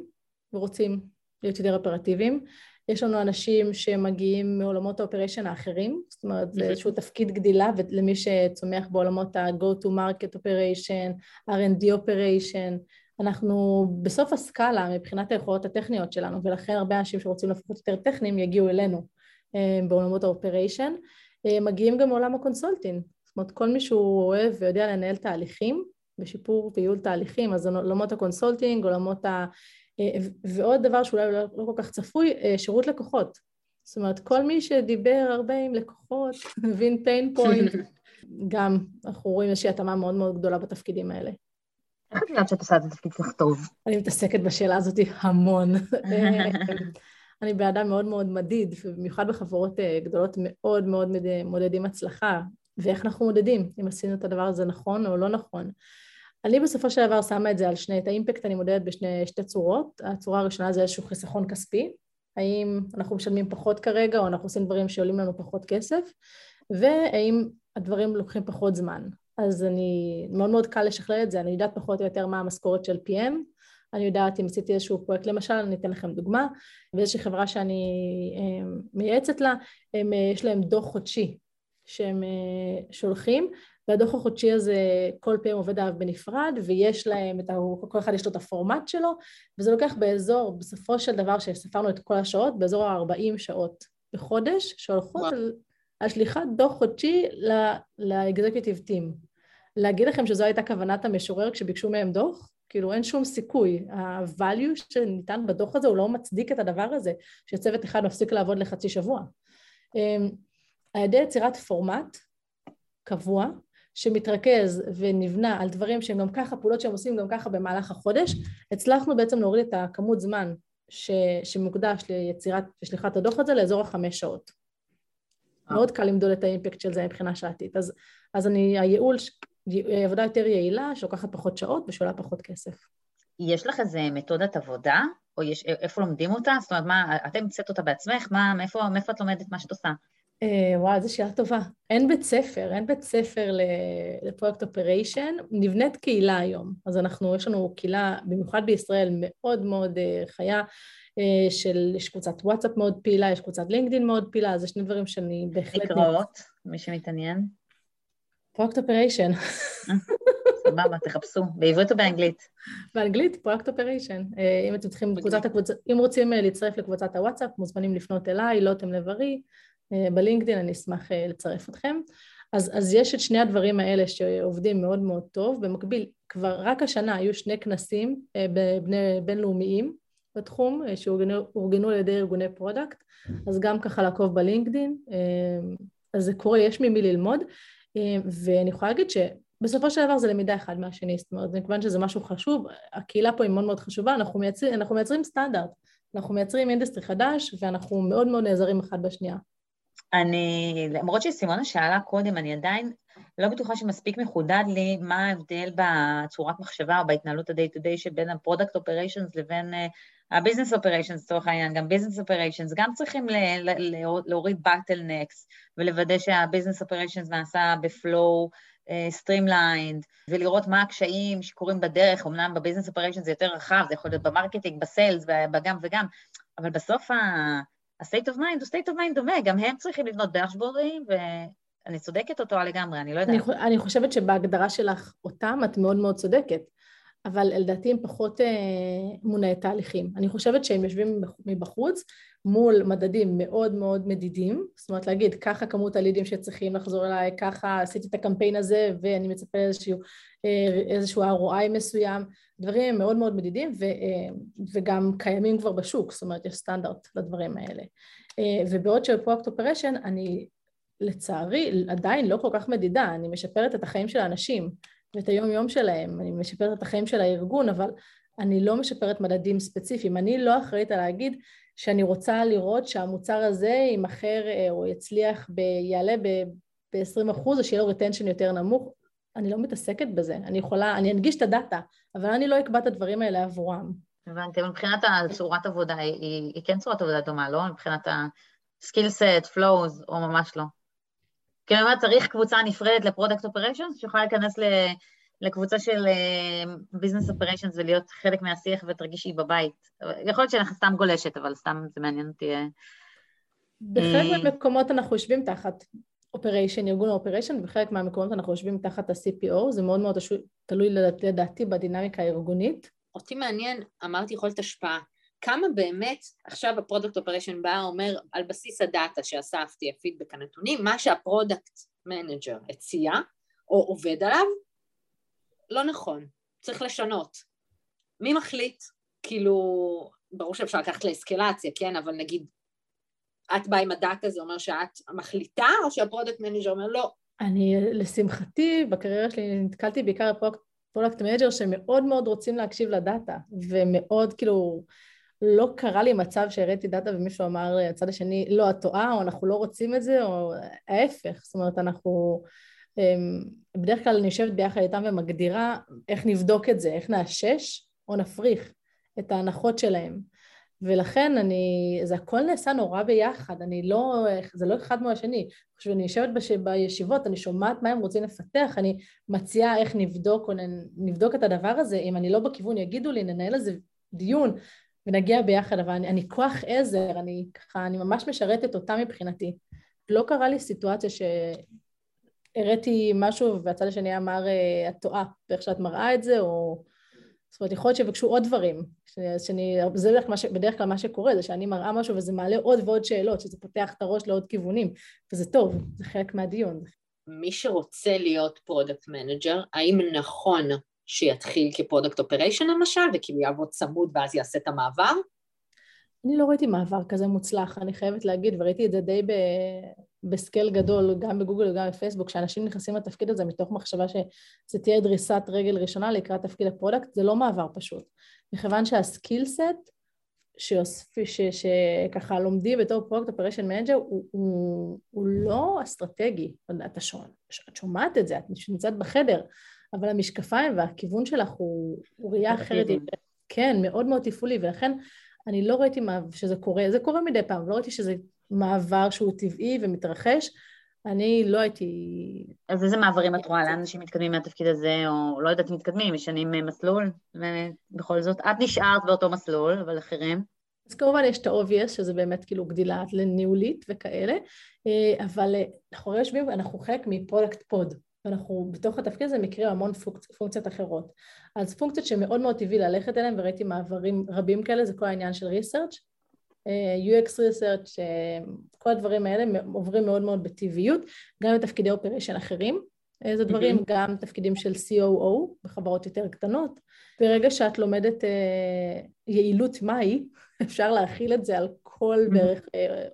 Speaker 1: ורוצים להיות יותר אופרטיביים. יש לנו אנשים שמגיעים מעולמות האופריישן האחרים, זאת אומרת זה איזשהו תפקיד גדילה למי שצומח בעולמות ה-go to market operation, R&D operation, אנחנו בסוף הסקאלה מבחינת היכולות הטכניות שלנו ולכן הרבה אנשים שרוצים לפחות יותר טכניים יגיעו אלינו אה, בעולמות ה operation. אה, מגיעים גם מעולם ה consulting, זאת אומרת כל מי שהוא אוהב ויודע לנהל תהליכים ושיפור וייעול תהליכים, אז עולמות ה consulting, עולמות ה... אה, ועוד דבר שאולי לא, לא כל כך צפוי, שירות לקוחות. זאת אומרת כל מי שדיבר הרבה עם לקוחות, מבין pain point, גם אנחנו רואים איזושהי התאמה מאוד מאוד גדולה בתפקידים האלה.
Speaker 2: איך את יודעת שאת עושה את התפקיד שלך טוב?
Speaker 1: אני מתעסקת בשאלה הזאת המון. אני באדם מאוד מאוד מדיד, ובמיוחד בחברות אה, גדולות מאוד מאוד מודדים הצלחה, ואיך אנחנו מודדים, אם עשינו את הדבר הזה נכון או לא נכון. אני בסופו של דבר שמה את זה על שני, את האימפקט אני מודדת בשתי צורות. הצורה הראשונה זה איזשהו חיסכון כספי, האם אנחנו משלמים פחות כרגע או אנחנו עושים דברים שעולים לנו פחות כסף, והאם הדברים לוקחים פחות זמן. אז אני, מאוד מאוד קל לשכלל את זה, אני יודעת פחות או יותר מה המשכורת של PM, אני יודעת אם עשיתי איזשהו פרויקט, למשל, אני אתן לכם דוגמה, ואיזושהי חברה שאני אה, מייעצת לה, הם, אה, יש להם דוח חודשי שהם אה, שולחים, והדוח החודשי הזה כל פעם עובד עליו בנפרד, ויש להם את ה... כל אחד יש לו את הפורמט שלו, וזה לוקח באזור, בסופו של דבר, שספרנו את כל השעות, באזור ה-40 שעות בחודש, שהולכות על, על שליחת דוח חודשי לאקזקיוטיב טים. להגיד לכם שזו הייתה כוונת המשורר כשביקשו מהם דוח? כאילו אין שום סיכוי. ה-value שניתן בדוח הזה הוא לא מצדיק את הדבר הזה, שצוות אחד מפסיק לעבוד לחצי שבוע. אמ, על ידי יצירת פורמט קבוע, שמתרכז ונבנה על דברים שהם גם ככה, פעולות שהם עושים גם ככה במהלך החודש, הצלחנו בעצם להוריד את הכמות זמן ש, שמוקדש ליצירת, לשליחת הדוח הזה לאזור החמש שעות. אה. מאוד קל למדוד את האימפקט של זה מבחינה שעתית. אז, אז אני, הייעול עבודה יותר יעילה, שלוקחת פחות שעות ושעולה פחות כסף.
Speaker 2: יש לך איזה מתודת עבודה, או יש, איפה לומדים אותה? זאת אומרת, מה, את המצאת אותה בעצמך? מה, מאיפה, מאיפה את לומדת מה שאת עושה?
Speaker 1: אה, וואו, זו שאלה טובה. אין בית ספר, אין בית ספר ל product operation, נבנית קהילה היום. אז אנחנו, יש לנו קהילה, במיוחד בישראל, מאוד מאוד אה, חיה, אה, של, יש קבוצת וואטסאפ מאוד פעילה, יש קבוצת לינקדאין מאוד פעילה, אז זה שני דברים שאני בהחלט...
Speaker 2: נקראות, מי שמתעניין.
Speaker 1: product operation.
Speaker 2: סבבה, תחפשו, בעברית או באנגלית?
Speaker 1: באנגלית, product operation. אה, אם אתם צריכים, קבוצת הקבוצה, אם רוצים אה, להצטרף לקבוצת הוואטסאפ, מוזמנים לפנות אליי, לוטם לב-ארי, אה, בלינקדאין, אני אשמח לצרף אתכם. אז, אז יש את שני הדברים האלה שעובדים מאוד מאוד טוב. במקביל, כבר רק השנה היו שני כנסים בני, בינלאומיים בתחום, שאורגנו על ידי ארגוני product, אז גם ככה לעקוב בלינקדאין, אז זה קורה, יש ממי ללמוד. אה, ואני יכולה להגיד בסופו של דבר זה למידה אחד מהשני, זאת אומרת, מכיוון שזה משהו חשוב, הקהילה פה היא מאוד מאוד חשובה, אנחנו מייצרים, אנחנו מייצרים סטנדרט, אנחנו מייצרים industry חדש ואנחנו מאוד מאוד נעזרים אחד בשנייה.
Speaker 2: אני, למרות שסימונה שאלה קודם, אני עדיין לא בטוחה שמספיק מחודד לי מה ההבדל בצורת מחשבה או בהתנהלות ה-day to day שבין ה-product operations לבין ה-business operations, לצורך העניין, גם business operations, גם צריכים להוריד bottlenecks ולוודא שה-business operations נעשה ב-flow streamlined, uh, ולראות מה הקשיים שקורים בדרך, אמנם ב business operation זה יותר רחב, זה יכול להיות ב marketing, ב sales, בגם וגם, אבל בסוף ה-state of mind הוא state of mind דומה, גם הם צריכים לבנות דשבורדים, ואני צודקת אותו לגמרי, אני לא יודעת.
Speaker 1: אני, אני חושבת שבהגדרה שלך אותם את מאוד מאוד צודקת. אבל לדעתי הם פחות אה, מונעי תהליכים. אני חושבת שהם יושבים מבחוץ מול מדדים מאוד מאוד מדידים, זאת אומרת להגיד ככה כמות הלידים שצריכים לחזור אליי, ככה עשיתי את הקמפיין הזה ואני מצפה איזשהו, אה, איזשהו ROI מסוים, דברים מאוד מאוד מדידים ו, אה, וגם קיימים כבר בשוק, זאת אומרת יש סטנדרט לדברים האלה. אה, ובעוד שבפרוקט אופרשן אני לצערי עדיין לא כל כך מדידה, אני משפרת את החיים של האנשים ואת היום יום שלהם, אני משפרת את החיים של הארגון, אבל אני לא משפרת מדדים ספציפיים. אני לא אחראית על להגיד שאני רוצה לראות שהמוצר הזה יימכר אה, או יצליח, ב, יעלה ב-20% ב- או שיהיה לו retention יותר נמוך. אני לא מתעסקת בזה. אני יכולה, אני אנגיש את הדאטה, אבל אני לא אקבע את הדברים האלה עבורם.
Speaker 2: הבנתי, מבחינת הצורת עבודה, היא, היא כן צורת עבודה דומה, לא? מבחינת ה-skill set, flows, או ממש לא? כי אני אומרת, צריך קבוצה נפרדת ל product operations, שיכולה להיכנס לקבוצה של business uh, operations ולהיות חלק מהשיח ותרגישי בבית. יכול להיות שאנחנו סתם גולשת, אבל סתם זה מעניין אותי. אה.
Speaker 1: בחלק אה, מהמקומות אנחנו יושבים תחת operation, ארגון ה operation, ובחלק מהמקומות אנחנו יושבים תחת ה-CPO, זה מאוד מאוד תלוי לדעתי בדינמיקה הארגונית.
Speaker 3: אותי מעניין, אמרתי יכולת השפעה. כמה באמת עכשיו ה product operation בא אומר על בסיס הדאטה שאספתי, הפידבק הנתונים, מה שה product manager הציע או עובד עליו, לא נכון, צריך לשנות. מי מחליט? כאילו, ברור שאפשר לקחת לאסקלציה, כן, אבל נגיד, את באה עם הדאטה, זה אומר שאת מחליטה, או שה product manager אומר לא?
Speaker 1: אני, לשמחתי, בקריירה שלי נתקלתי בעיקר ב product manager שמאוד מאוד רוצים להקשיב לדאטה, ומאוד כאילו... לא קרה לי מצב שהראיתי דאטה ומישהו אמר הצד השני, לא, את טועה, או אנחנו לא רוצים את זה, או ההפך. זאת אומרת, אנחנו... אמ, בדרך כלל אני יושבת ביחד איתם ומגדירה איך נבדוק את זה, איך נאשש או נפריך את ההנחות שלהם. ולכן אני, זה הכל נעשה נורא ביחד, אני לא, זה לא אחד מהשני. כשאני יושבת בש, בישיבות, אני שומעת מה הם רוצים לפתח, אני מציעה איך נבדוק או נבדוק את הדבר הזה, אם אני לא בכיוון יגידו לי, ננהל על זה דיון, ונגיע ביחד, אבל אני, אני כוח עזר, אני ככה, אני ממש משרתת אותה מבחינתי. לא קרה לי סיטואציה שהראיתי משהו והצד השני אמר, אה, את טועה באיך שאת מראה את זה, או... זאת אומרת, יכול להיות שיבקשו עוד דברים. שאני, זה בדרך כלל, בדרך כלל מה שקורה, זה שאני מראה משהו וזה מעלה עוד ועוד שאלות, שזה פותח את הראש לעוד כיוונים, וזה טוב, זה חלק מהדיון.
Speaker 3: מי שרוצה להיות product manager, האם נכון שיתחיל כ product operation למשל, וכאילו יעבוד צמוד ואז יעשה את המעבר?
Speaker 1: אני לא ראיתי מעבר כזה מוצלח, אני חייבת להגיד, וראיתי את זה די ב... ב scale גדול, גם בגוגל וגם בפייסבוק, שאנשים נכנסים לתפקיד הזה מתוך מחשבה שזה תהיה דריסת רגל ראשונה לקראת תפקיד ה product, זה לא מעבר פשוט. מכיוון שה skill set שככה לומדים בתור product operation manager הוא, הוא, הוא לא אסטרטגי, את, שומע, את שומעת את זה, את נמצאת בחדר, אבל המשקפיים והכיוון שלך הוא, הוא ראייה אחרת, כן, מאוד מאוד תפעולי, ולכן אני לא ראיתי מה, שזה קורה, זה קורה מדי פעם, לא ראיתי שזה מעבר שהוא טבעי ומתרחש, אני לא הייתי...
Speaker 2: אז איזה מעברים את רואה? לאן אנשים מתקדמים מהתפקיד הזה, או לא יודעת אם מתקדמים, משנים מסלול? ובכל זאת, את נשארת באותו מסלול, אבל אחרים?
Speaker 1: אז כמובן יש את ה-obvious, שזה באמת כאילו גדילה לניהולית וכאלה, אה, אבל אה, אנחנו יושבים, אנחנו חלק מ product pod. ואנחנו בתוך התפקיד הזה מכירים המון פונקצ... פונקציות אחרות. אז פונקציות שמאוד מאוד טבעי ללכת אליהן, וראיתי מעברים רבים כאלה, זה כל העניין של research, אה, UX research, אה, כל הדברים האלה עוברים מאוד מאוד בטבעיות, גם בתפקידי operation אחרים. איזה דברים, mm-hmm. גם תפקידים של COO בחברות יותר קטנות. ברגע שאת לומדת uh, יעילות מהי, אפשר להכיל את זה על כל בערך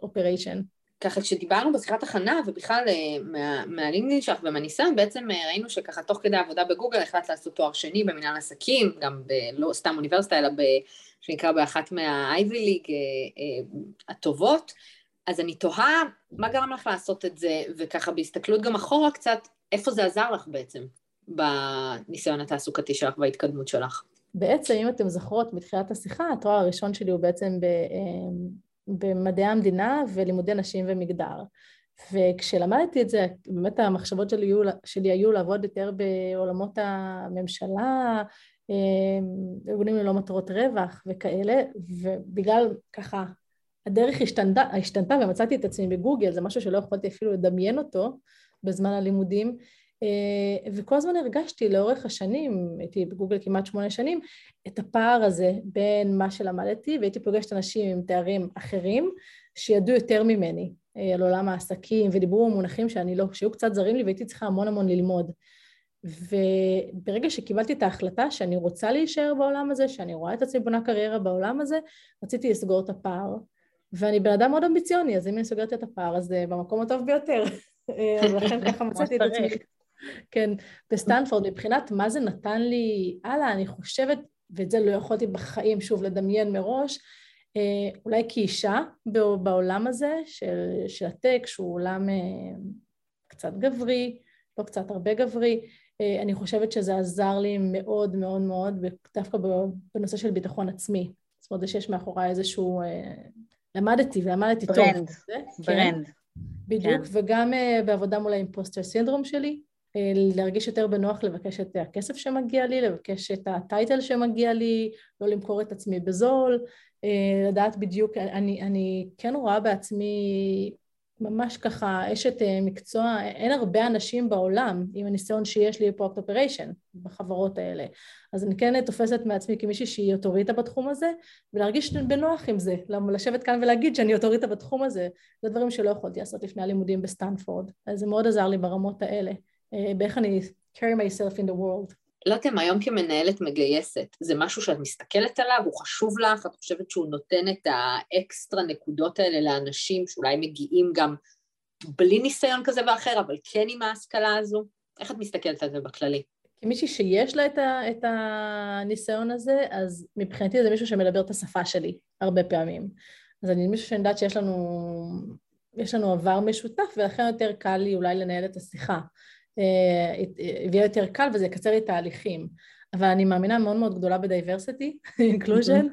Speaker 1: operation. Uh,
Speaker 3: ככה כשדיברנו בשיחת הכנה ובכלל מה, מהלינקדאין שלך ומהניסיון בעצם בעצם ראינו שככה תוך כדי עבודה בגוגל החלטת לעשות תואר שני במנהל עסקים, גם בלא סתם אוניברסיטה אלא ב... שנקרא באחת מהאייבי ליג הטובות, אז אני תוהה מה גרם לך לעשות את זה, וככה בהסתכלות גם אחורה קצת, איפה זה עזר לך בעצם בניסיון התעסוקתי שלך וההתקדמות שלך?
Speaker 1: בעצם, אם אתם זוכרות מתחילת השיחה, התואר הראשון שלי הוא בעצם ב, במדעי המדינה ולימודי נשים ומגדר. וכשלמדתי את זה, באמת המחשבות שלי היו, שלי היו לעבוד יותר בעולמות הממשלה, אמ, ארגונים ללא מטרות רווח וכאלה, ובגלל ככה הדרך השתנתה, השתנתה ומצאתי את עצמי בגוגל, זה משהו שלא יכולתי אפילו לדמיין אותו בזמן הלימודים, אה, וכל הזמן הרגשתי לאורך השנים, הייתי בגוגל כמעט שמונה שנים, את הפער הזה בין מה שלמדתי, והייתי פוגשת אנשים עם תארים אחרים שידעו יותר ממני אה, על עולם העסקים, ודיברו במונחים שאני לא, שהיו קצת זרים לי והייתי צריכה המון המון ללמוד. וברגע שקיבלתי את ההחלטה שאני רוצה להישאר בעולם הזה, שאני רואה את עצמי בונה קריירה בעולם הזה, רציתי לסגור את הפער. ואני בן אדם מאוד אמביציוני, אז אם אני סוגרת את הפער, אז זה במקום הטוב ביותר. אז לכן ככה מצאתי את עצמי. כן, בסטנפורד, מבחינת מה זה נתן לי הלאה, אני חושבת, ואת זה לא יכולתי בחיים, שוב, לדמיין מראש, אה, אולי כאישה בעולם הזה של, של ה tech, שהוא עולם אה, קצת גברי, לא קצת, הרבה גברי, אה, אני חושבת שזה עזר לי מאוד מאוד מאוד, דווקא בנושא של ביטחון עצמי. זאת אומרת, זה שיש מאחוריי איזשהו... למדתי ולמדתי
Speaker 2: טוב.
Speaker 1: brand,
Speaker 2: brand.
Speaker 1: כן, בדיוק, כן. וגם בעבודה מול ה impostor syndrome שלי, להרגיש יותר בנוח לבקש את הכסף שמגיע לי, לבקש את ה title שמגיע לי, לא למכור את עצמי בזול, אה, לדעת בדיוק, אני, אני כן רואה בעצמי ממש ככה אשת אה, מקצוע, אין הרבה אנשים בעולם עם הניסיון שיש לי ב product operation בחברות האלה. אז אני כן תופסת מעצמי כמישהי שהיא אוטוריטה בתחום הזה, ולהרגיש בנוח עם זה, לשבת כאן ולהגיד שאני אוטוריטה בתחום הזה, זה דברים שלא יכולתי לעשות לפני הלימודים בסטנפורד, אז זה מאוד עזר לי ברמות האלה. אה, באיך אני carry myself in the world.
Speaker 3: לא יודעת אם היום כמנהלת מגייסת, זה משהו שאת מסתכלת עליו, הוא חשוב לך, את חושבת שהוא נותן את האקסטרה נקודות האלה לאנשים שאולי מגיעים גם בלי ניסיון כזה ואחר, אבל כן עם ההשכלה הזו? איך את מסתכלת על זה בכללי?
Speaker 1: כמישהי שיש לה את, ה, את הניסיון הזה, אז מבחינתי זה מישהו שמדבר את השפה שלי הרבה פעמים. אז אני מישהו שאני יודעת שיש לנו, יש לנו עבר משותף, ולכן יותר קל לי אולי לנהל את השיחה. יהיה יותר קל וזה יקצר לי תהליכים. אבל אני מאמינה מאוד מאוד גדולה ב diversity, inclusion,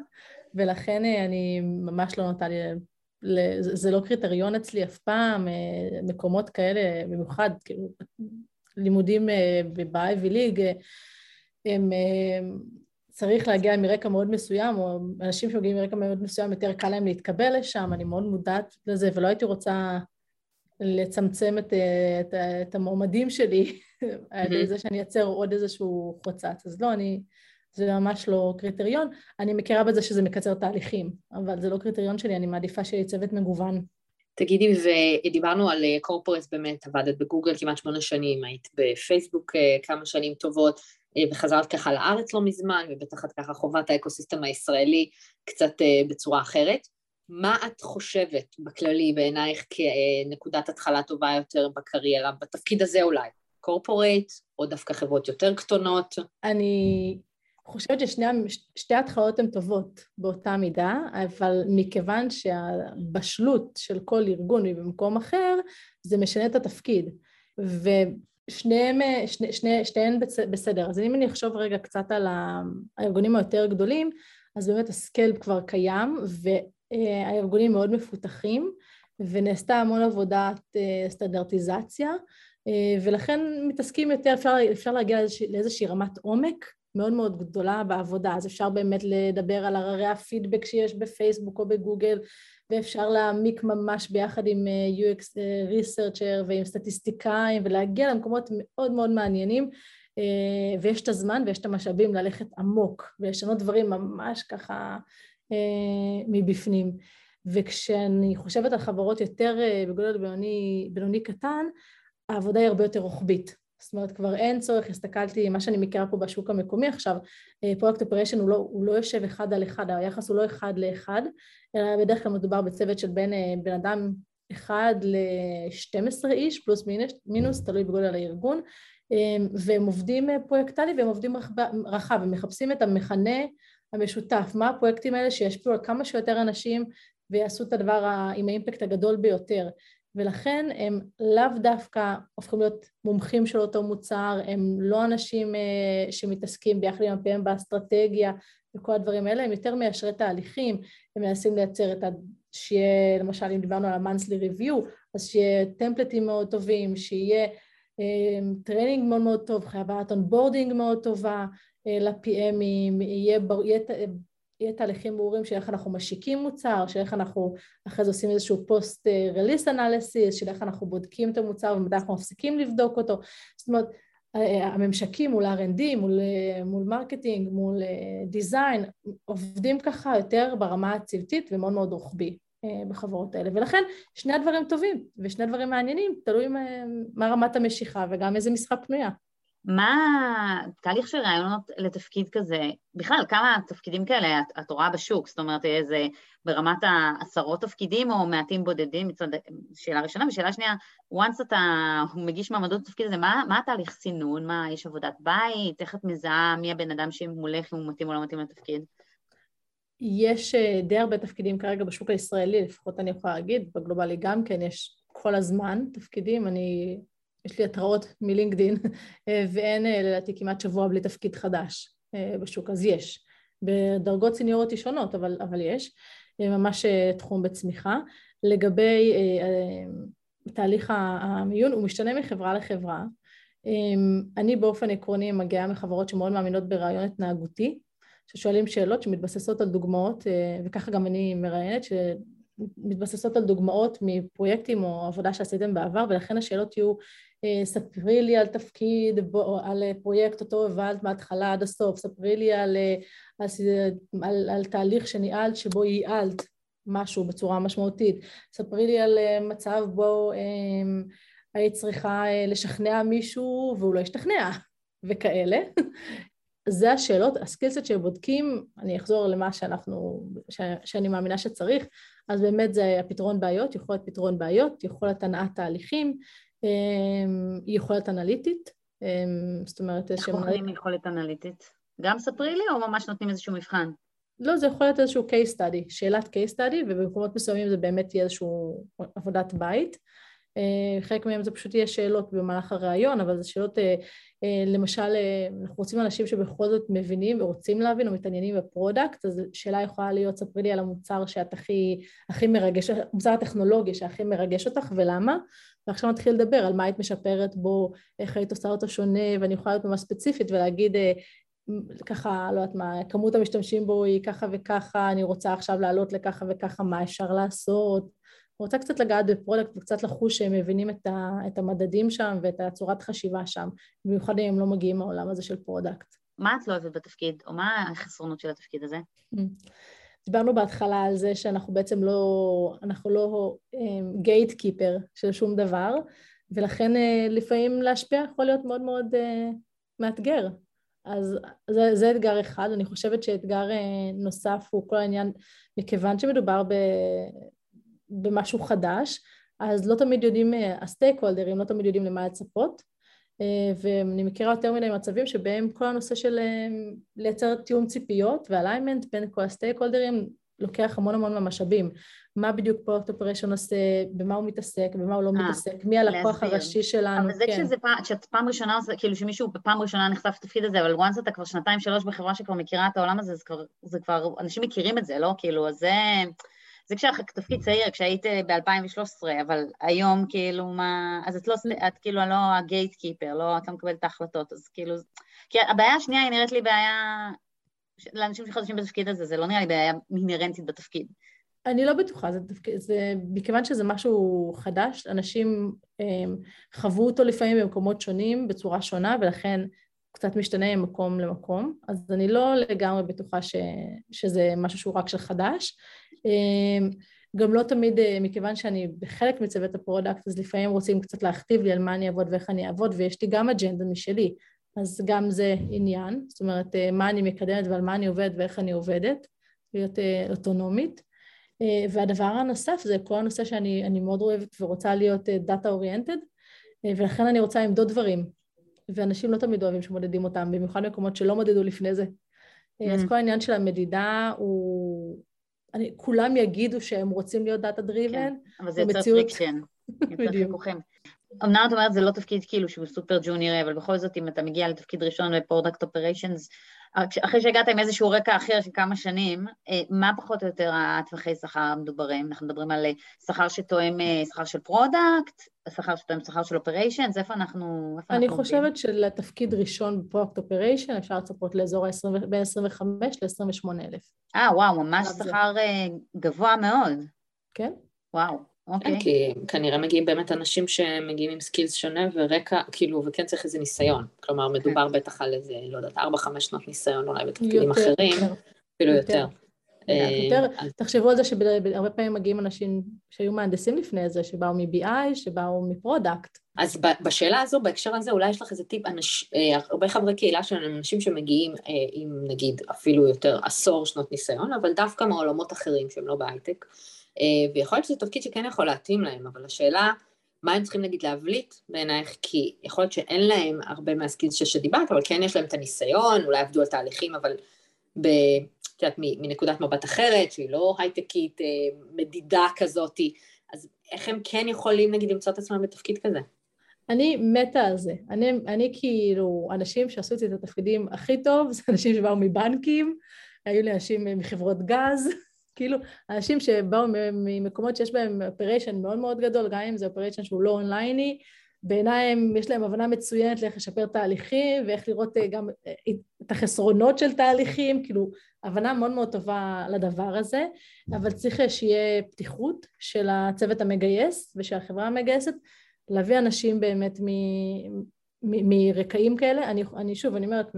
Speaker 1: ולכן אה, אני ממש לא נוטה לי, זה לא קריטריון אצלי אף פעם, אה, מקומות כאלה, במיוחד, כאילו, לימודים אה, ב-Ivy ליג, הם צריך להגיע מרקע מאוד מסוים, או אנשים שמגיעים מרקע מאוד מסוים, יותר קל להם להתקבל לשם, אני מאוד מודעת לזה, ולא הייתי רוצה לצמצם את, את, את המועמדים שלי על זה שאני אייצר עוד איזשהו חוצץ. אז לא, אני, זה ממש לא קריטריון. אני מכירה בזה שזה מקצר תהליכים, אבל זה לא קריטריון שלי, אני מעדיפה שיהיה צוות מגוון.
Speaker 3: תגידי, ודיברנו על קורפורס באמת, עבדת בגוגל כמעט שמונה שנים, היית בפייסבוק אה, כמה שנים טובות, אה, וחזרת ככה לארץ לא מזמן, ובטח את ככה חובת האקוסיסטם הישראלי קצת אה, בצורה אחרת. מה את חושבת בכללי בעינייך כנקודת התחלה טובה יותר בקריירה, בתפקיד הזה אולי? קורפורייט, או דווקא חברות יותר קטנות?
Speaker 1: אני חושבת ששתי ההתחלות הן טובות באותה מידה, אבל מכיוון שהבשלות של כל ארגון היא במקום אחר, זה משנה את התפקיד. ושניהם, שני, שני, שתיהן בסדר. אז אם אני אחשוב רגע קצת על הארגונים היותר גדולים, אז באמת הסקייל כבר קיים, ו... אה, הארגונים מאוד מפותחים ונעשתה המון עבודת אה, סטנדרטיזציה אה, ולכן מתעסקים יותר, אפשר, אפשר להגיע לאיזושהי רמת עומק מאוד מאוד גדולה בעבודה, אז אפשר באמת לדבר על הררי הפידבק שיש בפייסבוק או בגוגל ואפשר להעמיק ממש ביחד עם UX researcher ועם סטטיסטיקאים ולהגיע למקומות מאוד מאוד מעניינים ויש את הזמן ויש את המשאבים ללכת עמוק ולשנות דברים ממש ככה מבפנים. וכשאני חושבת על חברות יותר אה, בגודל בינוני, בינוני קטן, העבודה היא הרבה יותר רוחבית. זאת אומרת, כבר אין צורך, הסתכלתי, מה שאני מכירה פה בשוק המקומי עכשיו, product אה, operation הוא, לא, הוא לא יושב אחד על אחד, היחס הוא לא אחד לאחד, אלא בדרך כלל מדובר בצוות של בין בן אדם אחד ל-12 איש, פלוס מינוס, מינוס, תלוי בגודל הארגון, והם עובדים פרויקטלי והם עובדים רחב, הם מחפשים את המכנה המשותף, מה הפרויקטים האלה שישפיעו על כמה שיותר אנשים ויעשו את הדבר עם ה impact הגדול ביותר. ולכן הם לאו דווקא הופכים להיות מומחים של אותו מוצר, הם לא אנשים אה, שמתעסקים ביחד עם ה-PM באסטרטגיה וכל הדברים האלה, הם יותר מיישרי תהליכים, הם מנסים לייצר את ה... שיהיה, למשל אם דיברנו על ה-monthly review, אז שיהיה templateים מאוד טובים, שיהיה training אה, מאוד מאוד טוב, חבילת onboarding מאוד טובה אה, ל-PMים, יהיה, יהיה יהיה תהליכים ברורים של איך אנחנו משיקים מוצר, של איך אנחנו אחרי זה עושים איזשהו post release analysis, של איך אנחנו בודקים את המוצר ומתי אנחנו מפסיקים לבדוק אותו. זאת אומרת, הממשקים מול R&D, מול, מול marketing, מול design, עובדים ככה יותר ברמה הצוותית ומאוד מאוד רוחבי אה, בחברות האלה. ולכן שני הדברים טובים ושני דברים מעניינים, תלוי מה רמת המשיכה וגם איזה משרה פנויה.
Speaker 2: מה תהליך של רעיונות לתפקיד כזה, בכלל, כמה תפקידים כאלה את, את רואה בשוק? זאת אומרת, איזה ברמת העשרות תפקידים או מעטים בודדים? מצד, שאלה ראשונה. ושאלה שנייה, once אתה מגיש מעמדות לתפקיד הזה, מה, מה התהליך סינון? מה, יש עבודת בית? איך את מזהה מי הבן אדם שמולך, אם הוא מתאים או לא מתאים לתפקיד?
Speaker 1: יש אה, די הרבה תפקידים כרגע בשוק הישראלי, לפחות אני יכולה להגיד, בגלובלי גם כן, יש כל הזמן תפקידים, אני יש לי התראות מלינקדין, אה, ואין אה, לדעתי כמעט שבוע בלי תפקיד חדש בשוק, אז יש. בדרגות סניורטי שונות, אבל, אבל יש. ממש תחום בצמיחה. לגבי תהליך המיון, הוא משתנה מחברה לחברה. אני באופן עקרוני מגיעה מחברות שמאוד מאמינות ברעיון התנהגותי, ששואלים שאלות שמתבססות על דוגמאות, וככה גם אני מראיינת, שמתבססות על דוגמאות מפרויקטים או עבודה שעשיתם בעבר, ולכן השאלות יהיו אה, ספרי לי על תפקיד, על פרויקט אותו הובלת מההתחלה עד הסוף, ספרי לי על, אה, על, על, על תהליך שניהלת שבו ייעלת משהו בצורה משמעותית, ספרי לי על אה, מצב בו um, היית צריכה לשכנע מישהו והוא לא השתכנע וכאלה. זה השאלות, הסקילסט שבודקים, אני אחזור למה שאנחנו, ש, שאני מאמינה שצריך, אז באמת זה הפתרון בעיות, יכולת פתרון בעיות, יכולת הנעת תהליכים, אמ, יכולת אנליטית, אמ, זאת אומרת...
Speaker 2: איך בוחרים יכולת אנליטית? גם ספרי לי או ממש נותנים איזשהו מבחן?
Speaker 1: לא, זה יכול להיות איזשהו case study, שאלת case study, ובמקומות מסוימים זה באמת יהיה איזושהי עבודת בית. אה, חלק מהם זה פשוט יהיה שאלות במהלך הראיון, אבל זה שאלות, אה, אה, למשל, אנחנו רוצים אנשים שבכל זאת מבינים ורוצים להבין או מתעניינים ב product, אז שאלה יכולה להיות, ספרי לי על המוצר שאת הכי, הכי מרגש, המוצר הטכנולוגי שהכי מרגש אותך ולמה, ועכשיו נתחיל לדבר על מה היית משפרת בו, איך היית עושה אותו שונה, ואני יכולה להיות ממש ספציפית ולהגיד ככה, לא יודעת מה, כמות המשתמשים בו היא ככה וככה, אני רוצה עכשיו לעלות לככה וככה, מה אפשר לעשות, רוצה קצת לגעת ב product וקצת לחוש שהם מבינים את, ה, את המדדים שם ואת הצורת חשיבה שם, במיוחד אם הם לא מגיעים מהעולם הזה של product.
Speaker 2: מה את לא אוהבת בתפקיד, או מה החסרונות של התפקיד הזה?
Speaker 1: דיברנו בהתחלה על זה שאנחנו בעצם לא, אנחנו לא גייט um, קיפר של שום דבר, ולכן uh, לפעמים להשפיע יכול להיות מאוד מאוד uh, מאתגר. אז זה, זה אתגר אחד, אני חושבת שאתגר uh, נוסף הוא כל העניין, מכיוון שמדובר ב, במשהו חדש, אז לא תמיד יודעים, אה, הסטייק הולדרים לא תמיד יודעים למה לצפות, אה, ואני מכירה יותר מדי מצבים שבהם כל הנושא של אה, לייצר תיאום ציפיות ו alignment בין כל ה stakeholderים לוקח המון המון מהמשאבים. מה בדיוק product operation עושה, במה הוא מתעסק, במה הוא לא אה, מתעסק, מי הלקוח הראשי שלנו,
Speaker 2: אבל זה כן. כשזה פעם, כשאת פעם ראשונה, כאילו שמישהו בפעם ראשונה נחשף לתפקיד הזה, אבל once אתה כבר שנתיים שלוש בחברה שכבר מכירה את העולם הזה, זה כבר, זה כבר, אנשים מכירים את זה, לא? כאילו, אז זה... זה כשהתפקיד צעיר, כשהיית ב-2013, אבל היום כאילו מה... אז את לא, את כאילו לא ה gatekeeper, לא, את לא מקבלת את ההחלטות, אז כאילו... כי הבעיה השנייה היא נראית לי בעיה... לאנשים שחדשים בתפקיד הזה, זה לא נראה לי בעיה אינהרנטית בתפקיד.
Speaker 1: אני לא בטוחה, זה, תפקיד, זה מכיוון שזה משהו חדש, אנשים הם, אמ, חוו אותו לפעמים במקומות שונים בצורה שונה, ולכן קצת משתנה ממקום למקום, אז אני לא לגמרי בטוחה ש, שזה משהו שהוא רק של חדש. אמ, גם לא תמיד, אה, מכיוון שאני בחלק מצוות ה product, אז לפעמים רוצים קצת להכתיב לי על מה אני אעבוד ואיך אני אעבוד, ויש לי גם אג'נדה משלי, אז גם זה עניין, זאת אומרת, אה, מה אני מקדמת ועל מה אני עובדת ואיך אני עובדת, להיות אה, אוטונומית. והדבר הנוסף זה כל הנושא שאני מאוד אוהבת ורוצה להיות data oriented, ולכן אני רוצה למדוד דברים, ואנשים לא תמיד אוהבים שמודדים אותם, במיוחד במקומות שלא מודדו לפני זה. אממ. אז כל העניין של המדידה הוא... אני, כולם יגידו שהם רוצים להיות data driven, כן,
Speaker 2: אבל זה יוצר friction, יוצר חיכוכים. אמנם את אומרת זה לא תפקיד כאילו שהוא סופר ג'וניורי, אבל בכל זאת אם אתה מגיע לתפקיד ראשון ב product operations, אחרי שהגעת עם איזשהו רקע אחר של כמה שנים, אה, מה פחות או יותר הטווחי שכר המדוברים? אנחנו מדברים על אה, שכר שתואם אה, שכר של product, שכר שתואם שכר של operations, איפה אנחנו...
Speaker 1: איפה אני אנחנו חושבת עובדים? שלתפקיד ראשון ב product operation אפשר לצפות לאזור ה-20, בין 25 ל-28 אלף.
Speaker 2: אה, וואו, ממש שכר. גבוה מאוד.
Speaker 1: כן.
Speaker 2: וואו. אוקיי.
Speaker 3: כן, כי כנראה מגיעים באמת אנשים שמגיעים עם skills שונה ורקע, כאילו, וכן צריך איזה ניסיון. כלומר, כן. מדובר בטח על איזה, לא יודעת, 4-5 שנות ניסיון אולי בתפקידים אחרים, אפילו יותר.
Speaker 1: יותר, אה, תחשבו על זה שהרבה פעמים מגיעים אנשים שהיו מהנדסים לפני זה, שבאו מ-BI, שבאו מ product.
Speaker 3: אז בשאלה הזו, בהקשר הזה, אולי יש לך איזה טיפ, אנש, אה, הרבה חברי קהילה שלנו, אנשים שמגיעים אה, עם נגיד אפילו יותר עשור שנות ניסיון, אבל דווקא מעולמות אחרים שהם לא בהייטק, ויכול להיות שזה תפקיד שכן יכול להתאים להם, אבל השאלה, מה הם צריכים נגיד להבליט בעינייך, כי יכול להיות שאין להם הרבה מהסקילס שדיברת, אבל כן יש להם את הניסיון, אולי עבדו על תהליכים, אבל ב... את יודעת, מנקודת מבט אחרת, שהיא לא הייטקית, אה, מדידה כזאתי, אז איך הם כן יכולים נגיד למצוא את עצמם בתפקיד כזה?
Speaker 1: אני מתה על זה. אני, אני כאילו, אנשים שעשו את התפקידים הכי טוב, זה אנשים שבאו מבנקים, היו לי אנשים מחברות גז, כאילו, אנשים שבאו ממקומות שיש בהם operation מאוד מאוד גדול, גם אם זה operation שהוא לא אונלייני, בעיניי יש להם הבנה מצוינת לאיך לשפר תהליכים ואיך לראות אה, גם אה, את החסרונות של תהליכים, כאילו, הבנה מאוד מאוד טובה לדבר הזה, אבל צריך שיהיה פתיחות של הצוות המגייס ושל החברה המגייסת, להביא אנשים באמת מרקעים כאלה. אני, אני שוב, אני אומרת,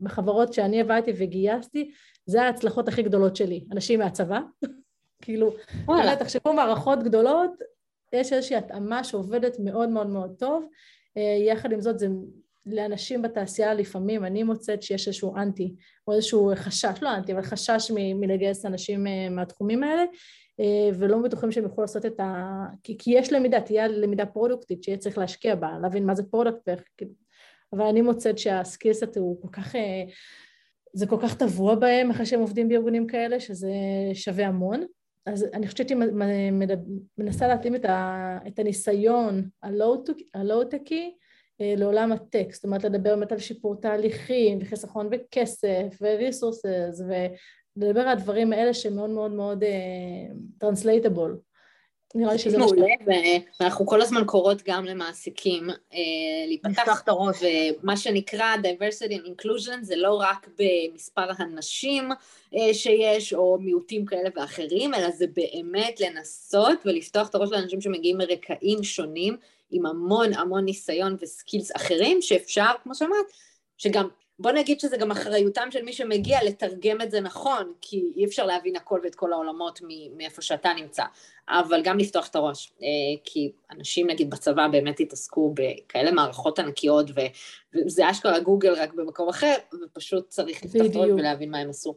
Speaker 1: בחברות שאני עבדתי וגייסתי, זה ההצלחות הכי גדולות שלי, אנשים מהצבא, כאילו, וואלה, תחשבו מערכות גדולות, יש איזושהי התאמה שעובדת מאוד מאוד מאוד טוב, אה, יחד עם זאת זה לאנשים בתעשייה לפעמים אני מוצאת שיש איזשהו אנטי או איזשהו חשש, לא אנטי אבל חשש מ- מלגייס אנשים אה, מהתחומים האלה אה, ולא בטוחים שהם יוכלו לעשות את ה... כי, כי יש למידה, תהיה למידה פרודקטית שיהיה צריך להשקיע בה, להבין מה זה product ואיך... כאילו, אבל אני מוצאת שה skillset הוא כל כך זה כל כך טבוע בהם אחרי שהם עובדים בארגונים כאלה, שזה שווה המון. אז אני חושבת שהייתי מנסה להתאים את, ה, את הניסיון הלואו-טקי אה, לעולם הטק, זאת אומרת לדבר באמת על שיפור תהליכים וחיסכון בכסף ו resources ולדבר על הדברים האלה שמאוד מאוד מאוד translatable. Uh,
Speaker 3: נראה לי שזה מעולה, ואנחנו כל הזמן קוראות גם למעסיקים אה, להיפתח. את הראש, ומה שנקרא diversity and inclusion זה לא רק במספר הנשים אה, שיש, או מיעוטים כאלה ואחרים, אלא זה באמת לנסות ולפתוח את הראש לאנשים שמגיעים מרקעים שונים, עם המון המון ניסיון וסקילס אחרים, שאפשר, כמו שאמרת, שגם בוא נגיד שזה גם אחריותם של מי שמגיע לתרגם את זה נכון, כי אי אפשר להבין הכל ואת כל העולמות מאיפה שאתה נמצא, אבל גם לפתוח את הראש, אה, כי אנשים נגיד בצבא באמת התעסקו בכאלה מערכות ענקיות, וזה אשכרה גוגל רק במקום אחר, ופשוט צריך לפתוח את הראש ולהבין מה הם עשו.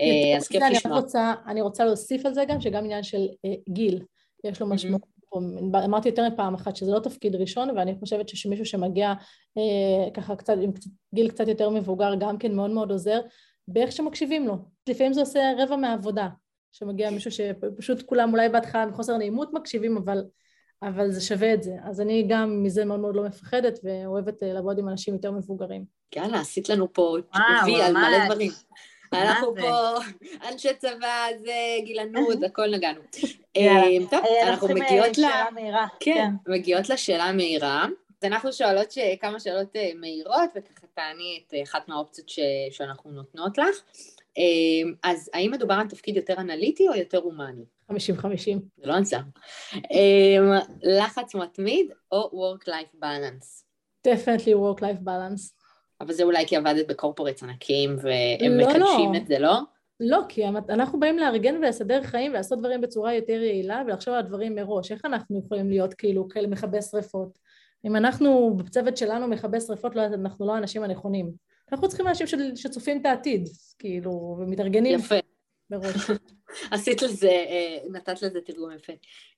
Speaker 1: אה, אז כיף לשמוע. אני רוצה להוסיף על זה גם, שגם עניין של אה, גיל, יש לו משמעות. אמרתי יותר מפעם אחת שזה לא תפקיד ראשון ואני חושבת שמישהו שמגיע אה, ככה קצת עם קצת, גיל קצת יותר מבוגר גם כן מאוד מאוד עוזר באיך שמקשיבים לו. לפעמים זה עושה רבע מהעבודה, שמגיע מישהו שפשוט כולם אולי בהתחלה מחוסר נעימות מקשיבים אבל, אבל זה שווה את זה. אז אני גם מזה מאוד מאוד לא מפחדת ואוהבת אה, לעבוד עם אנשים יותר מבוגרים.
Speaker 3: יאללה, עשית לנו פה וי על מלא דברים. אנחנו פה אנשי צבא, זה גילנות, הכל נגענו. אה, טוב, אה, אנחנו מגיעות ל... כן, כן, מגיעות לשאלה המהירה. אז אנחנו שואלות כמה שאלות אה, מהירות, וככה תעני את אחת מהאופציות שאנחנו נותנות לך. אז האם מדובר על תפקיד יותר אנליטי או יותר הומני?
Speaker 1: 50-50.
Speaker 3: זה לא answer. לחץ מתמיד או Work-Life Balance?
Speaker 1: definitely Work-Life Balance.
Speaker 3: אבל זה אולי כי עבדת בקורפורטס ענקים והם לא, מקדשים לא. את זה, לא?
Speaker 1: לא, כי אנחנו באים לארגן ולסדר חיים ולעשות דברים בצורה יותר יעילה ולחשוב על הדברים מראש. איך אנחנו יכולים להיות כאילו כאלה מכבי שרפות? אם אנחנו בצוות שלנו מכבי שרפות, לא, אנחנו לא האנשים הנכונים. אנחנו צריכים אנשים שצופים את העתיד, כאילו, ומתארגנים.
Speaker 3: יפה.
Speaker 1: מראש.
Speaker 3: עשית לזה, אה, נתת לזה תרגום יפה.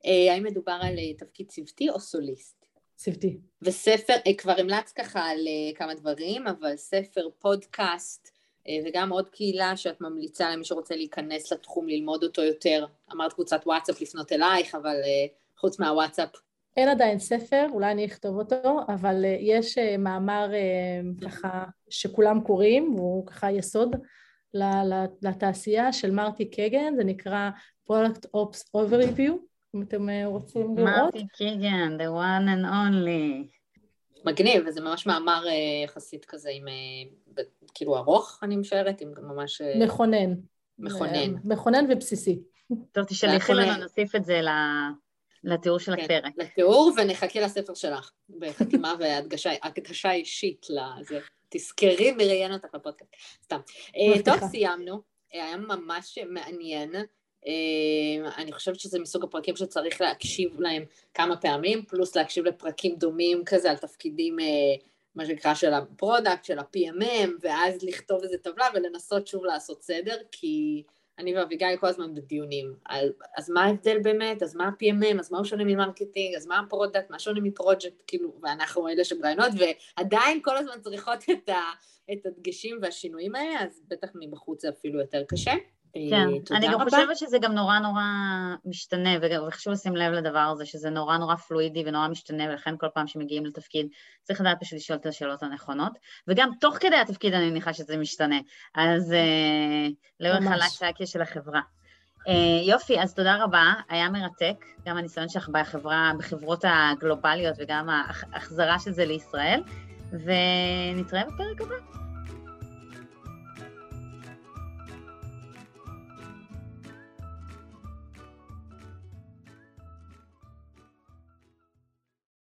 Speaker 3: אה, האם מדובר על אה, תפקיד צוותי או סוליסט?
Speaker 1: צוותי.
Speaker 3: וספר, כבר המלצת ככה על כמה דברים, אבל ספר, פודקאסט, וגם עוד קהילה שאת ממליצה למי שרוצה להיכנס לתחום, ללמוד אותו יותר. אמרת קבוצת וואטסאפ לפנות אלייך, אבל חוץ מהוואטסאפ.
Speaker 1: אין עדיין ספר, אולי אני אכתוב אותו, אבל יש מאמר ככה שכולם קוראים, והוא ככה יסוד לתעשייה של מרטי קגן, זה נקרא Product Ops Overview, אם אתם אה, רוצים לראות.
Speaker 2: מרטי קגן, the one and only.
Speaker 3: מגניב, וזה ממש מאמר אה, יחסית כזה עם, אה, כאילו ארוך, אני משערת, עם ממש...
Speaker 1: מכונן.
Speaker 3: מכונן.
Speaker 1: מכונן ובסיסי.
Speaker 2: טוב, תשלחי לנו, נוסיף את זה לתיאור של כן, הפרק.
Speaker 3: לתיאור, ונחכה לספר שלך, בחתימה והדגשה אישית לזה. תזכרי מי ראיין אותך בפודקאסט, סתם. טוב, סיימנו, היה ממש מעניין. אה, אני חושבת שזה מסוג הפרקים שצריך להקשיב להם כמה פעמים, פלוס להקשיב לפרקים דומים כזה על תפקידים, אה, מה שנקרא, של ה product, של ה-PMM, ואז לכתוב איזה טבלה ולנסות שוב לעשות סדר, כי... אני ואביגיל כל הזמן בדיונים על אז מה ההבדל באמת, אז מה ה-PMM, אז מה הוא שונה מ marketing, אז מה ה product, מה שונה מפרוג'קט, כאילו, ואנחנו אלה שמראיינות, ועדיין כל הזמן צריכות את, ה, את הדגשים והשינויים האלה, אז בטח מבחוץ זה אפילו יותר קשה.
Speaker 2: כן, אני גם חושבת שזה גם נורא נורא משתנה, וחשוב לשים לב לדבר הזה, שזה נורא נורא פלואידי ונורא משתנה, ולכן כל פעם שמגיעים לתפקיד צריך לדעת פשוט לשאול את השאלות הנכונות, וגם תוך כדי התפקיד אני מניחה שזה משתנה, אז אה, לאורך הלק של החברה. Uh, יופי, אז תודה רבה, היה מרתק, גם הניסיון שלך בחברה, בחברות הגלובליות וגם ההחזרה של זה לישראל, ונתראה בפרק הבא.